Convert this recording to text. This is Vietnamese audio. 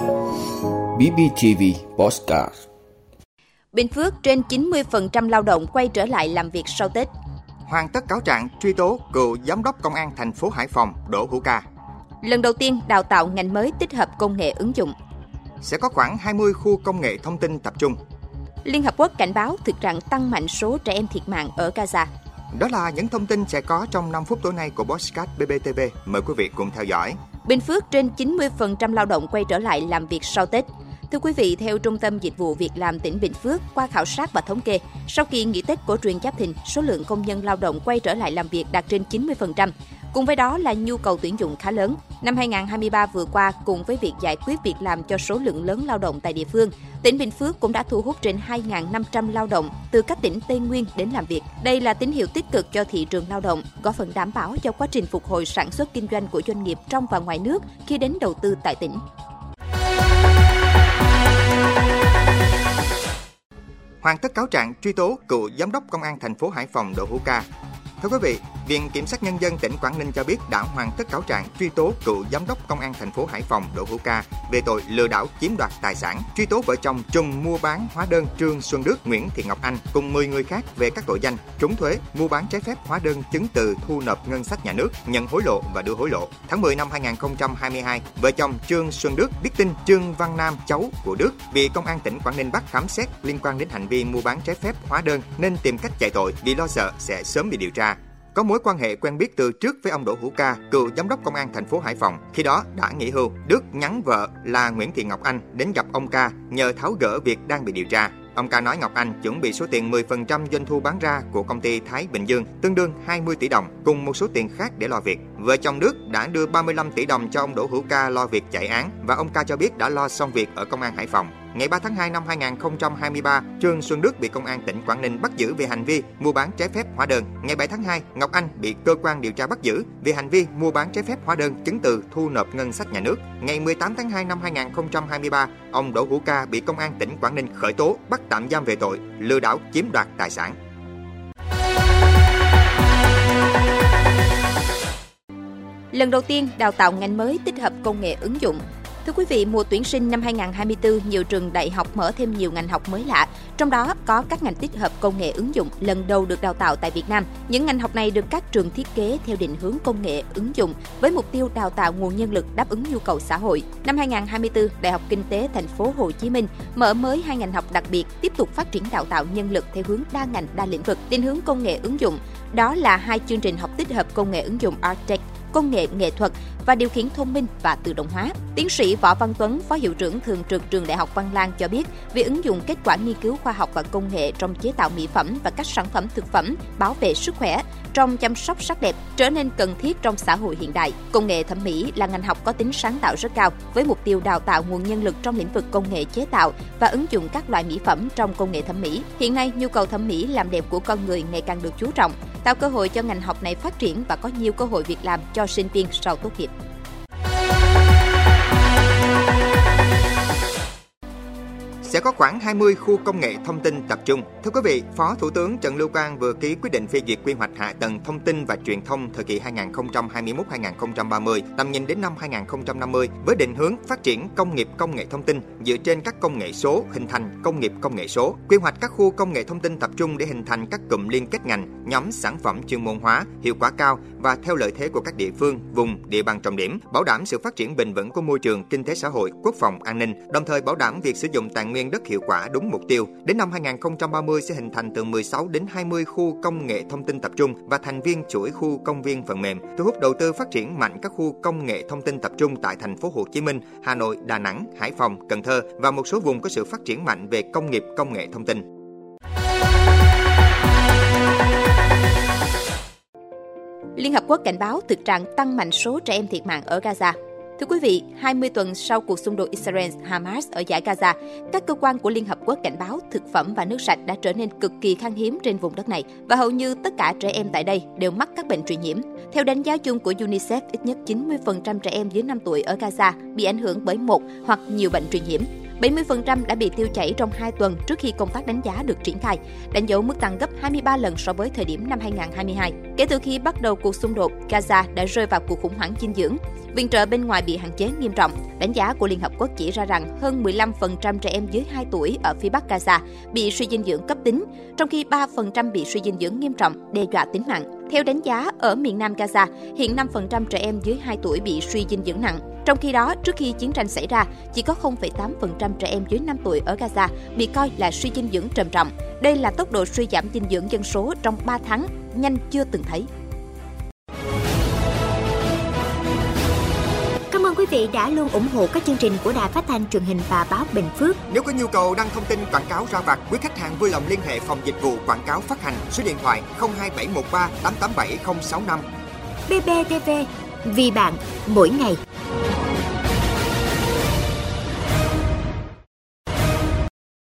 BBTV Postcard Bình Phước trên 90% lao động quay trở lại làm việc sau Tết. Hoàn tất cáo trạng truy tố cựu giám đốc công an thành phố Hải Phòng Đỗ Hữu Ca. Lần đầu tiên đào tạo ngành mới tích hợp công nghệ ứng dụng. Sẽ có khoảng 20 khu công nghệ thông tin tập trung. Liên Hợp Quốc cảnh báo thực trạng tăng mạnh số trẻ em thiệt mạng ở Gaza. Đó là những thông tin sẽ có trong 5 phút tối nay của Postcard BBTV. Mời quý vị cùng theo dõi. Bình Phước trên 90% lao động quay trở lại làm việc sau Tết. Thưa quý vị, theo Trung tâm Dịch vụ Việc làm tỉnh Bình Phước, qua khảo sát và thống kê, sau kỳ nghỉ Tết cổ truyền Giáp Thìn, số lượng công nhân lao động quay trở lại làm việc đạt trên 90%. Cùng với đó là nhu cầu tuyển dụng khá lớn. Năm 2023 vừa qua, cùng với việc giải quyết việc làm cho số lượng lớn lao động tại địa phương, tỉnh Bình Phước cũng đã thu hút trên 2.500 lao động từ các tỉnh Tây Nguyên đến làm việc. Đây là tín hiệu tích cực cho thị trường lao động, góp phần đảm bảo cho quá trình phục hồi sản xuất kinh doanh của doanh nghiệp trong và ngoài nước khi đến đầu tư tại tỉnh. Hoàn tất cáo trạng truy tố cựu giám đốc công an thành phố Hải Phòng Đỗ Hữu Ca. Thưa quý vị, Viện Kiểm sát Nhân dân tỉnh Quảng Ninh cho biết đã hoàn tất cáo trạng truy tố cựu giám đốc công an thành phố Hải Phòng Đỗ Hữu Ca về tội lừa đảo chiếm đoạt tài sản, truy tố vợ chồng trùng mua bán hóa đơn Trương Xuân Đức, Nguyễn Thị Ngọc Anh cùng 10 người khác về các tội danh trốn thuế, mua bán trái phép hóa đơn chứng từ thu nộp ngân sách nhà nước, nhận hối lộ và đưa hối lộ. Tháng 10 năm 2022, vợ chồng Trương Xuân Đức biết tin Trương Văn Nam, cháu của Đức, bị công an tỉnh Quảng Ninh bắt khám xét liên quan đến hành vi mua bán trái phép hóa đơn nên tìm cách chạy tội vì lo sợ sẽ sớm bị điều tra có mối quan hệ quen biết từ trước với ông Đỗ Hữu Ca, cựu giám đốc công an thành phố Hải Phòng. Khi đó đã nghỉ hưu, Đức nhắn vợ là Nguyễn Thị Ngọc Anh đến gặp ông Ca nhờ tháo gỡ việc đang bị điều tra. Ông Ca nói Ngọc Anh chuẩn bị số tiền 10% doanh thu bán ra của công ty Thái Bình Dương, tương đương 20 tỷ đồng, cùng một số tiền khác để lo việc. Vợ chồng Đức đã đưa 35 tỷ đồng cho ông Đỗ Hữu Ca lo việc chạy án và ông Ca cho biết đã lo xong việc ở công an Hải Phòng. Ngày 3 tháng 2 năm 2023, Trương Xuân Đức bị công an tỉnh Quảng Ninh bắt giữ về hành vi mua bán trái phép hóa đơn. Ngày 7 tháng 2, Ngọc Anh bị cơ quan điều tra bắt giữ về hành vi mua bán trái phép hóa đơn chứng từ thu nộp ngân sách nhà nước. Ngày 18 tháng 2 năm 2023, ông Đỗ Hữu Ca bị công an tỉnh Quảng Ninh khởi tố, bắt tạm giam về tội lừa đảo chiếm đoạt tài sản. Lần đầu tiên đào tạo ngành mới tích hợp công nghệ ứng dụng Thưa quý vị, mùa tuyển sinh năm 2024, nhiều trường đại học mở thêm nhiều ngành học mới lạ, trong đó có các ngành tích hợp công nghệ ứng dụng lần đầu được đào tạo tại Việt Nam. Những ngành học này được các trường thiết kế theo định hướng công nghệ ứng dụng với mục tiêu đào tạo nguồn nhân lực đáp ứng nhu cầu xã hội. Năm 2024, Đại học Kinh tế Thành phố Hồ Chí Minh mở mới hai ngành học đặc biệt, tiếp tục phát triển đào tạo nhân lực theo hướng đa ngành đa lĩnh vực, định hướng công nghệ ứng dụng. Đó là hai chương trình học tích hợp công nghệ ứng dụng Artech công nghệ nghệ thuật và điều khiển thông minh và tự động hóa. Tiến sĩ Võ Văn Tuấn, Phó Hiệu trưởng Thường trực Trường Đại học Văn Lang cho biết, việc ứng dụng kết quả nghiên cứu khoa học và công nghệ trong chế tạo mỹ phẩm và các sản phẩm thực phẩm bảo vệ sức khỏe trong chăm sóc sắc đẹp trở nên cần thiết trong xã hội hiện đại. Công nghệ thẩm mỹ là ngành học có tính sáng tạo rất cao với mục tiêu đào tạo nguồn nhân lực trong lĩnh vực công nghệ chế tạo và ứng dụng các loại mỹ phẩm trong công nghệ thẩm mỹ. Hiện nay, nhu cầu thẩm mỹ làm đẹp của con người ngày càng được chú trọng, tạo cơ hội cho ngành học này phát triển và có nhiều cơ hội việc làm cho sinh viên sau tốt nghiệp. Sẽ có khoảng 20 khu công nghệ thông tin tập trung. Thưa quý vị, Phó Thủ tướng Trần Lưu Quang vừa ký quyết định phê duyệt quy hoạch hạ tầng thông tin và truyền thông thời kỳ 2021-2030, tầm nhìn đến năm 2050 với định hướng phát triển công nghiệp công nghệ thông tin dựa trên các công nghệ số, hình thành công nghiệp công nghệ số. Quy hoạch các khu công nghệ thông tin tập trung để hình thành các cụm liên kết ngành, nhóm sản phẩm chuyên môn hóa, hiệu quả cao và theo lợi thế của các địa phương, vùng, địa bàn trọng điểm, bảo đảm sự phát triển bền vững của môi trường, kinh tế xã hội, quốc phòng, an ninh, đồng thời bảo đảm việc sử dụng tài nguyên đất hiệu quả đúng mục tiêu. Đến năm 2030 sẽ hình thành từ 16 đến 20 khu công nghệ thông tin tập trung và thành viên chuỗi khu công viên phần mềm, thu hút đầu tư phát triển mạnh các khu công nghệ thông tin tập trung tại thành phố Hồ Chí Minh, Hà Nội, Đà Nẵng, Hải Phòng, Cần Thơ và một số vùng có sự phát triển mạnh về công nghiệp công nghệ thông tin. Liên Hợp Quốc cảnh báo thực trạng tăng mạnh số trẻ em thiệt mạng ở Gaza. Thưa quý vị, 20 tuần sau cuộc xung đột Israel-Hamas ở giải Gaza, các cơ quan của Liên Hợp Quốc cảnh báo thực phẩm và nước sạch đã trở nên cực kỳ khan hiếm trên vùng đất này và hầu như tất cả trẻ em tại đây đều mắc các bệnh truyền nhiễm. Theo đánh giá chung của UNICEF, ít nhất 90% trẻ em dưới 5 tuổi ở Gaza bị ảnh hưởng bởi một hoặc nhiều bệnh truyền nhiễm. 70% đã bị tiêu chảy trong 2 tuần trước khi công tác đánh giá được triển khai, đánh dấu mức tăng gấp 23 lần so với thời điểm năm 2022. Kể từ khi bắt đầu cuộc xung đột, Gaza đã rơi vào cuộc khủng hoảng dinh dưỡng. Viện trợ bên ngoài bị hạn chế nghiêm trọng. Đánh giá của Liên Hợp Quốc chỉ ra rằng hơn 15% trẻ em dưới 2 tuổi ở phía Bắc Gaza bị suy dinh dưỡng cấp tính, trong khi 3% bị suy dinh dưỡng nghiêm trọng, đe dọa tính mạng. Theo đánh giá, ở miền Nam Gaza, hiện 5% trẻ em dưới 2 tuổi bị suy dinh dưỡng nặng. Trong khi đó, trước khi chiến tranh xảy ra, chỉ có 0,8% trẻ em dưới 5 tuổi ở Gaza bị coi là suy dinh dưỡng trầm trọng. Đây là tốc độ suy giảm dinh dưỡng dân số trong 3 tháng nhanh chưa từng thấy. Cảm ơn quý vị đã luôn ủng hộ các chương trình của Đài Phát thanh truyền hình và báo Bình Phước. Nếu có nhu cầu đăng thông tin quảng cáo ra vặt, quý khách hàng vui lòng liên hệ phòng dịch vụ quảng cáo phát hành số điện thoại 02713 887065. BBTV, vì bạn, mỗi ngày.